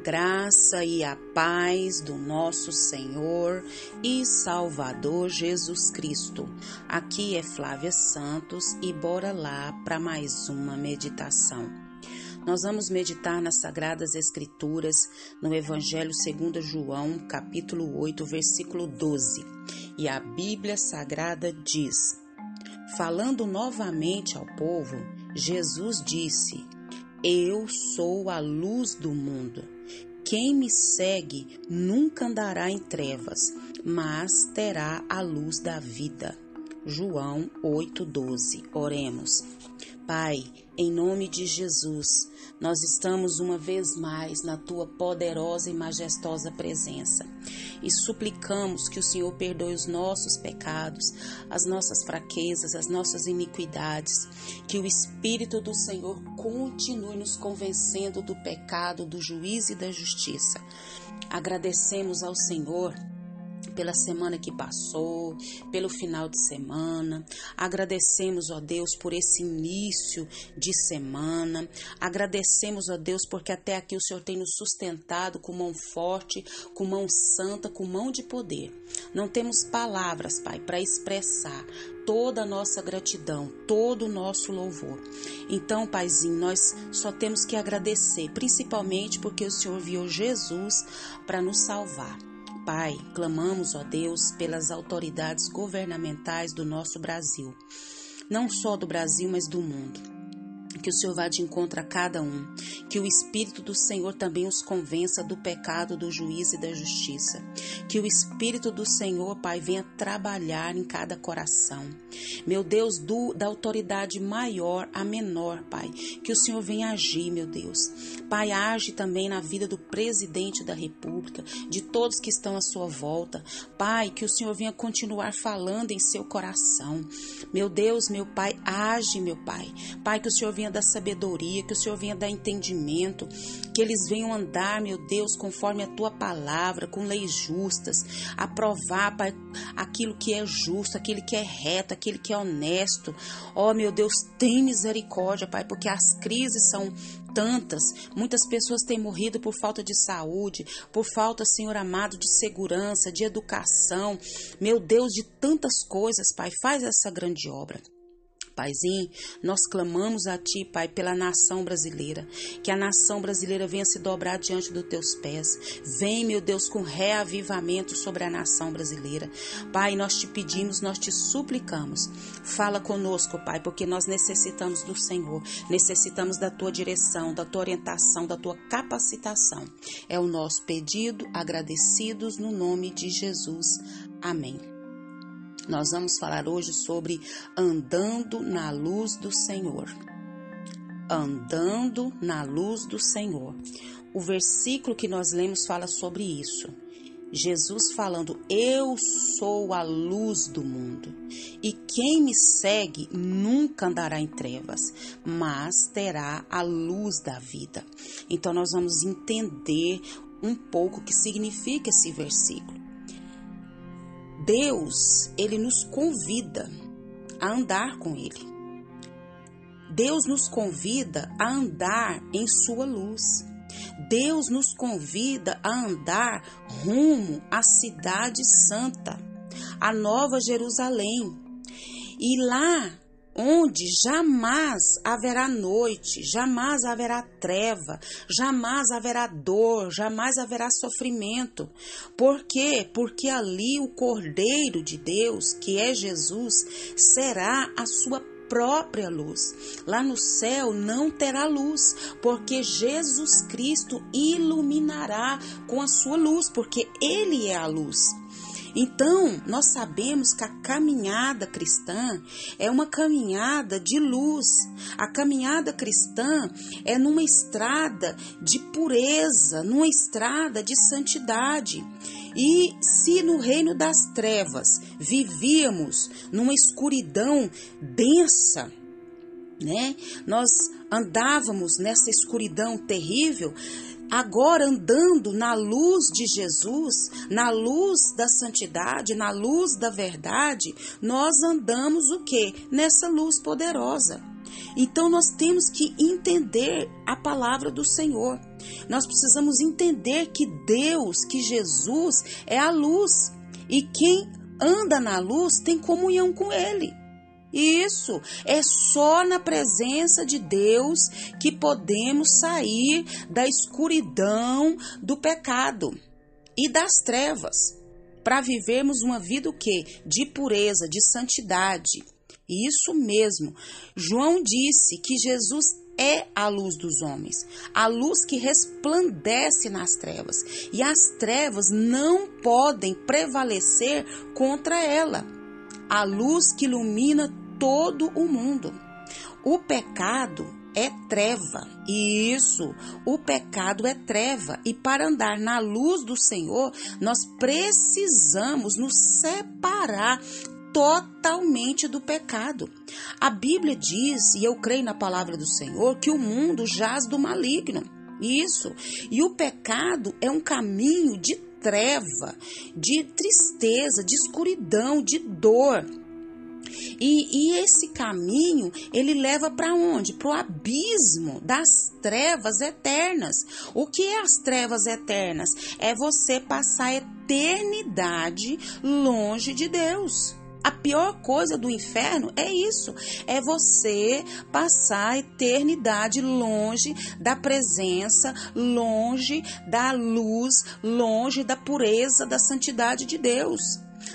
graça e a paz do nosso Senhor e Salvador Jesus Cristo. Aqui é Flávia Santos e bora lá para mais uma meditação. Nós vamos meditar nas Sagradas Escrituras, no Evangelho segundo João, capítulo 8, versículo 12. E a Bíblia Sagrada diz: Falando novamente ao povo, Jesus disse: Eu sou a luz do mundo. Quem me segue nunca andará em trevas, mas terá a luz da vida. João 8:12. Oremos. Pai, em nome de Jesus, nós estamos uma vez mais na tua poderosa e majestosa presença e suplicamos que o Senhor perdoe os nossos pecados, as nossas fraquezas, as nossas iniquidades, que o Espírito do Senhor continue nos convencendo do pecado, do juízo e da justiça. Agradecemos ao Senhor pela semana que passou, pelo final de semana. Agradecemos, ó Deus, por esse início de semana. Agradecemos, ó Deus, porque até aqui o Senhor tem nos sustentado com mão forte, com mão santa, com mão de poder. Não temos palavras, Pai, para expressar toda a nossa gratidão, todo o nosso louvor. Então, Paizinho, nós só temos que agradecer, principalmente porque o Senhor viu Jesus para nos salvar. Pai, clamamos, ó Deus, pelas autoridades governamentais do nosso Brasil, não só do Brasil, mas do mundo que o Senhor vá de encontro a cada um, que o Espírito do Senhor também os convença do pecado, do juízo e da justiça, que o Espírito do Senhor, Pai, venha trabalhar em cada coração. Meu Deus, do, da autoridade maior a menor, Pai, que o Senhor venha agir, meu Deus. Pai, age também na vida do presidente da República, de todos que estão à sua volta. Pai, que o Senhor venha continuar falando em seu coração. Meu Deus, meu Pai, age, meu Pai. Pai, que o Senhor venha dar sabedoria, que o Senhor venha dar entendimento, que eles venham andar, meu Deus, conforme a tua palavra, com leis justas, aprovar, Pai, aquilo que é justo, aquilo que é reto, aquilo que é honesto. Ó, oh, meu Deus, tem misericórdia, Pai, porque as crises são tantas. Muitas pessoas têm morrido por falta de saúde, por falta, Senhor amado, de segurança, de educação. Meu Deus, de tantas coisas, Pai, faz essa grande obra. Paizinho, nós clamamos a Ti, Pai, pela nação brasileira. Que a nação brasileira venha se dobrar diante dos Teus pés. Vem, meu Deus, com reavivamento sobre a nação brasileira. Pai, nós te pedimos, nós te suplicamos. Fala conosco, Pai, porque nós necessitamos do Senhor. Necessitamos da Tua direção, da Tua orientação, da Tua capacitação. É o nosso pedido, agradecidos no nome de Jesus. Amém. Nós vamos falar hoje sobre andando na luz do Senhor. Andando na luz do Senhor. O versículo que nós lemos fala sobre isso. Jesus falando: Eu sou a luz do mundo, e quem me segue nunca andará em trevas, mas terá a luz da vida. Então, nós vamos entender um pouco o que significa esse versículo. Deus, ele nos convida a andar com ele. Deus nos convida a andar em sua luz. Deus nos convida a andar rumo à cidade santa, a Nova Jerusalém. E lá onde jamais haverá noite, jamais haverá treva, jamais haverá dor, jamais haverá sofrimento. Por quê? Porque ali o Cordeiro de Deus, que é Jesus, será a sua própria luz. Lá no céu não terá luz, porque Jesus Cristo iluminará com a sua luz, porque Ele é a luz. Então, nós sabemos que a caminhada cristã é uma caminhada de luz. A caminhada cristã é numa estrada de pureza, numa estrada de santidade. E se no reino das trevas vivíamos numa escuridão densa, né? Nós andávamos nessa escuridão terrível, agora andando na luz de Jesus, na luz da santidade, na luz da verdade, nós andamos o que? Nessa luz poderosa. Então nós temos que entender a palavra do Senhor. Nós precisamos entender que Deus, que Jesus é a luz e quem anda na luz tem comunhão com Ele. Isso é só na presença de Deus que podemos sair da escuridão do pecado e das trevas para vivermos uma vida o quê? De pureza, de santidade. Isso mesmo. João disse que Jesus é a luz dos homens, a luz que resplandece nas trevas, e as trevas não podem prevalecer contra ela. A luz que ilumina todo o mundo. O pecado é treva. E isso, o pecado é treva. E para andar na luz do Senhor, nós precisamos nos separar totalmente do pecado. A Bíblia diz, e eu creio na palavra do Senhor, que o mundo jaz do maligno. Isso. E o pecado é um caminho de treva, de tristeza, de escuridão, de dor. E, e esse caminho, ele leva para onde? Para o abismo das trevas eternas. O que é as trevas eternas? É você passar a eternidade longe de Deus. A pior coisa do inferno é isso: é você passar a eternidade longe da presença, longe da luz, longe da pureza, da santidade de Deus.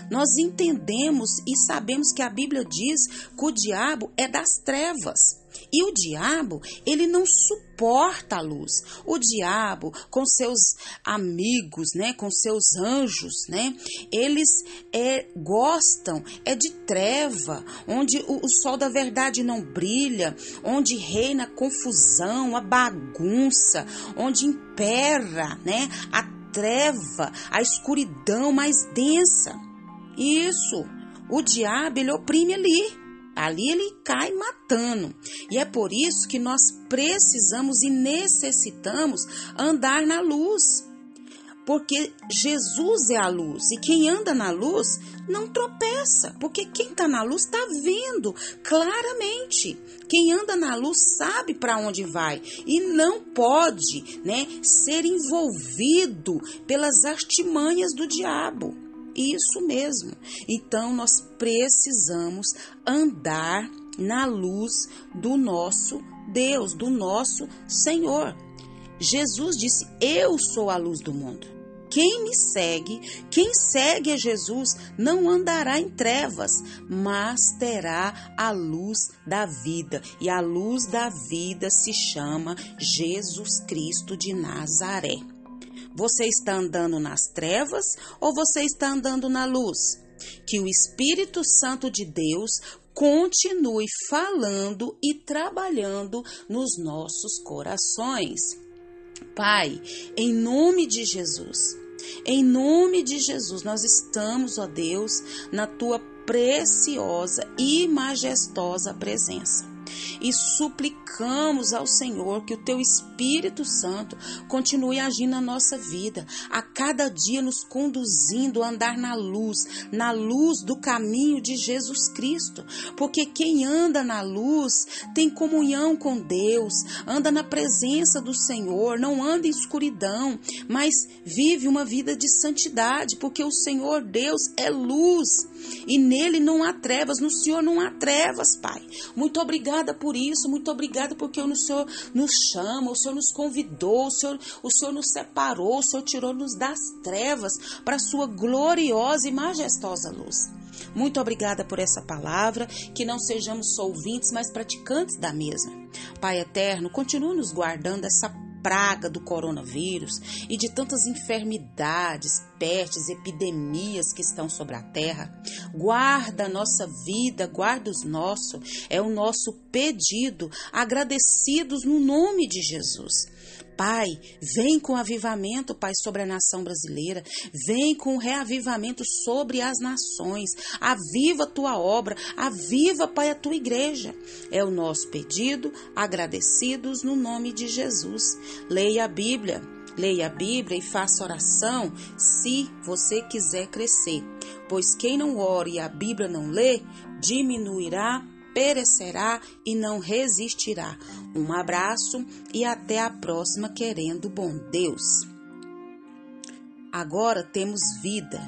Nós entendemos e sabemos que a Bíblia diz que o diabo é das trevas. E o diabo, ele não suporta a luz. O diabo, com seus amigos, né, com seus anjos, né, eles é, gostam é de treva, onde o, o sol da verdade não brilha, onde reina a confusão, a bagunça, onde impera, né, a treva, a escuridão mais densa. Isso. O diabo ele oprime ali. Ali ele cai matando. E é por isso que nós precisamos e necessitamos andar na luz. Porque Jesus é a luz e quem anda na luz não tropeça, porque quem está na luz está vendo claramente. Quem anda na luz sabe para onde vai e não pode, né, ser envolvido pelas artimanhas do diabo. Isso mesmo. Então nós precisamos andar na luz do nosso Deus, do nosso Senhor. Jesus disse: Eu sou a luz do mundo. Quem me segue, quem segue a Jesus, não andará em trevas, mas terá a luz da vida. E a luz da vida se chama Jesus Cristo de Nazaré. Você está andando nas trevas ou você está andando na luz? Que o Espírito Santo de Deus continue falando e trabalhando nos nossos corações. Pai, em nome de Jesus, em nome de Jesus, nós estamos, ó Deus, na tua preciosa e majestosa presença e suplicamos ao Senhor que o teu Espírito Santo continue agindo na nossa vida, a cada dia nos conduzindo a andar na luz, na luz do caminho de Jesus Cristo, porque quem anda na luz tem comunhão com Deus, anda na presença do Senhor, não anda em escuridão, mas vive uma vida de santidade, porque o Senhor Deus é luz e nele não há trevas, no Senhor não há trevas, Pai. Muito obrigada por isso, muito obrigada porque o Senhor nos chama, o Senhor nos convidou, o Senhor, o Senhor nos separou, o Senhor tirou-nos das trevas para a sua gloriosa e majestosa luz. Muito obrigada por essa palavra, que não sejamos só ouvintes, mas praticantes da mesma. Pai eterno, continue nos guardando essa praga do coronavírus e de tantas enfermidades, pestes, epidemias que estão sobre a terra. Guarda a nossa vida, guarda os nossos. É o nosso pedido, agradecidos no nome de Jesus. Pai, vem com avivamento, Pai, sobre a nação brasileira. Vem com reavivamento sobre as nações. Aviva a tua obra. Aviva, Pai, a tua igreja. É o nosso pedido, agradecidos no nome de Jesus. Leia a Bíblia. Leia a Bíblia e faça oração se você quiser crescer. Pois quem não ora e a Bíblia não lê, diminuirá perecerá e não resistirá. Um abraço e até a próxima, querendo bom Deus. Agora temos vida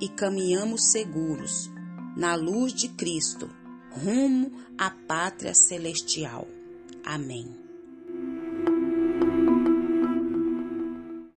e caminhamos seguros na luz de Cristo, rumo à pátria celestial. Amém.